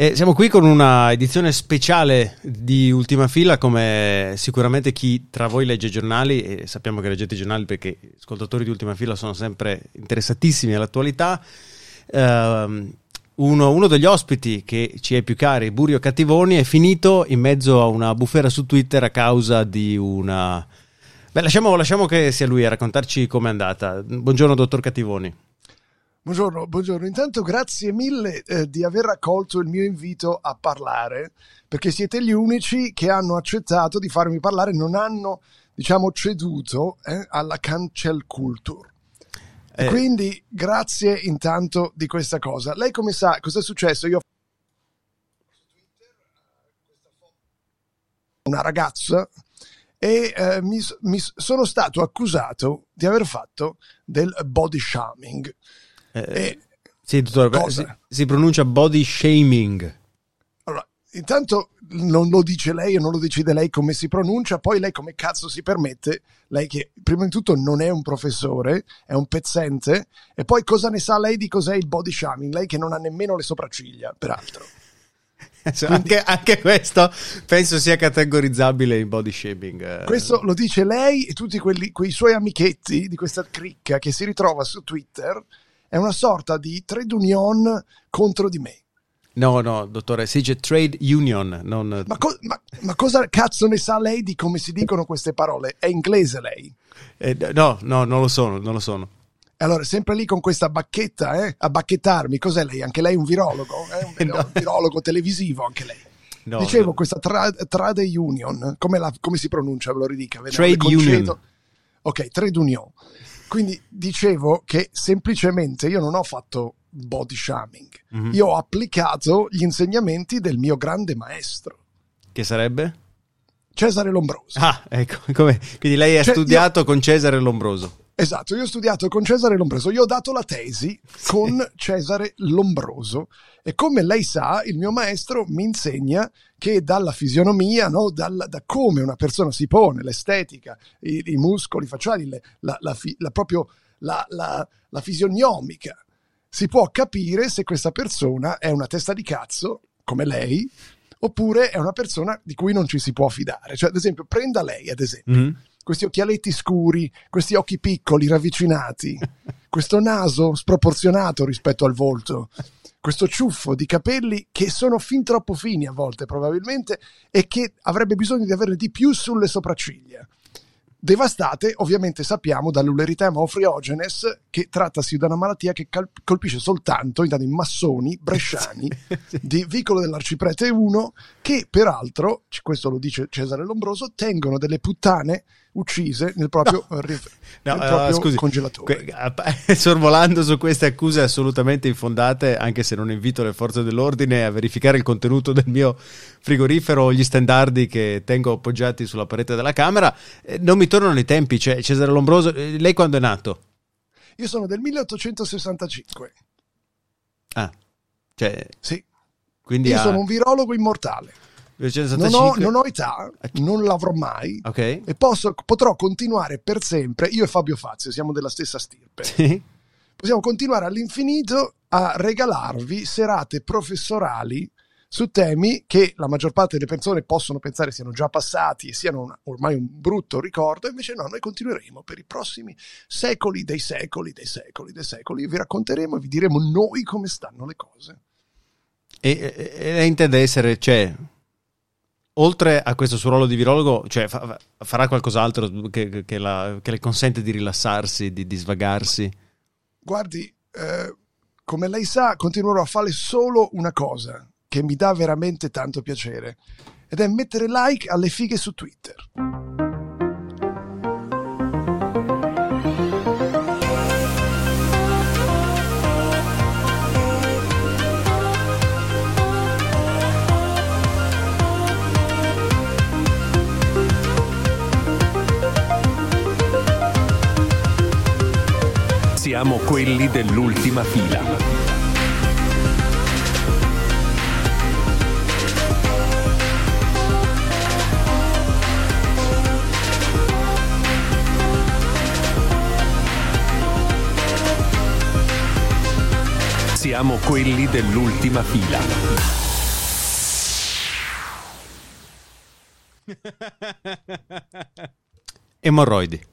E siamo qui con una edizione speciale di Ultima Fila, come sicuramente chi tra voi legge giornali, e sappiamo che leggete i giornali perché gli ascoltatori di Ultima Fila sono sempre interessatissimi all'attualità. Uh, uno, uno, degli ospiti che ci è più cari, Burio Cattivoni, è finito in mezzo a una bufera su Twitter a causa di una... Beh, lasciamo, lasciamo che sia lui a raccontarci com'è andata. Buongiorno, dottor Cattivoni. Buongiorno, buongiorno. Intanto grazie mille eh, di aver accolto il mio invito a parlare, perché siete gli unici che hanno accettato di farmi parlare, non hanno, diciamo, ceduto eh, alla cancel culture. Eh. Quindi grazie intanto di questa cosa. Lei come sa cosa è successo? Io ho una ragazza e eh, mi, mi sono stato accusato di aver fatto del body shaming. Eh, sì, dottore, si, si, pronuncia body shaming. Allora, intanto non lo dice lei o non lo decide lei come si pronuncia, poi lei come cazzo si permette, lei che prima di tutto non è un professore, è un pezzente, e poi cosa ne sa lei di cos'è il body shaming? Lei che non ha nemmeno le sopracciglia, peraltro. Cioè, anche, anche, questo penso sia categorizzabile in body shaming. Eh. Questo lo dice lei e tutti quelli, quei suoi amichetti di questa cricca che si ritrova su Twitter è una sorta di trade union contro di me. No, no, dottore, si dice trade union. Non... Ma, co- ma, ma, cosa cazzo ne sa lei di come si dicono queste parole? È inglese lei? Eh, no, no, non lo sono, non lo sono. Allora, sempre lì con questa bacchetta, eh? A bacchettarmi. Cos'è lei? Anche lei è un virologo? È un, no. un virologo televisivo anche lei. No, Dicevo, no. questa tra- trade union, come, la, come, si pronuncia? Ve lo ridica. Trade union. Ok, trade union. Quindi dicevo che semplicemente io non ho fatto body shaming, mm-hmm. io ho applicato gli insegnamenti del mio grande maestro. Che sarebbe? Cesare Lombroso. Ah, ecco, come? quindi lei ha cioè, studiato io... con Cesare Lombroso. Esatto, io ho studiato con Cesare Lombroso, io ho dato la tesi sì. con Cesare Lombroso e come lei sa il mio maestro mi insegna che dalla fisionomia, no? Dal, da come una persona si pone, l'estetica, i, i muscoli facciali, le, la, la, la, proprio la, la fisionomica, si può capire se questa persona è una testa di cazzo, come lei, oppure è una persona di cui non ci si può fidare. Cioè, ad esempio, prenda lei, ad esempio. Mm-hmm questi occhialetti scuri, questi occhi piccoli, ravvicinati, questo naso sproporzionato rispetto al volto, questo ciuffo di capelli che sono fin troppo fini a volte probabilmente e che avrebbe bisogno di averne di più sulle sopracciglia. Devastate, ovviamente sappiamo, dall'uleritema ofriogenes, che trattasi da una malattia che cal- colpisce soltanto i massoni bresciani di Vicolo dell'Arciprete 1, che peraltro, questo lo dice Cesare Lombroso, tengono delle puttane uccise nel proprio, no. rif- no, nel proprio scusi, congelatore. Que- sorvolando su queste accuse assolutamente infondate, anche se non invito le forze dell'ordine a verificare il contenuto del mio frigorifero o gli standardi che tengo appoggiati sulla parete della camera, eh, non mi tornano i tempi. Cioè, Cesare Lombroso, eh, lei quando è nato? Io sono del 1865. Ah, cioè... Sì. Quindi Io ha... sono un virologo immortale. Non ho, non ho, età, non l'avrò mai okay. e posso, potrò continuare per sempre. Io e Fabio Fazio siamo della stessa stirpe. Sì. Possiamo continuare all'infinito a regalarvi serate professorali su temi che la maggior parte delle persone possono pensare siano già passati e siano una, ormai un brutto ricordo, invece no, noi continueremo per i prossimi secoli dei secoli dei secoli dei secoli e vi racconteremo e vi diremo noi come stanno le cose. E, e, e intende essere, cioè, oltre a questo suo ruolo di virologo, cioè, fa, farà qualcos'altro che, che, la, che, le consente di rilassarsi, di, di svagarsi? Guardi, eh, come lei sa, continuerò a fare solo una cosa che mi dà veramente tanto piacere ed è mettere like alle fighe su Twitter. siamo quelli dell'ultima fila. Siamo quelli dell'ultima fila. Emorroidi.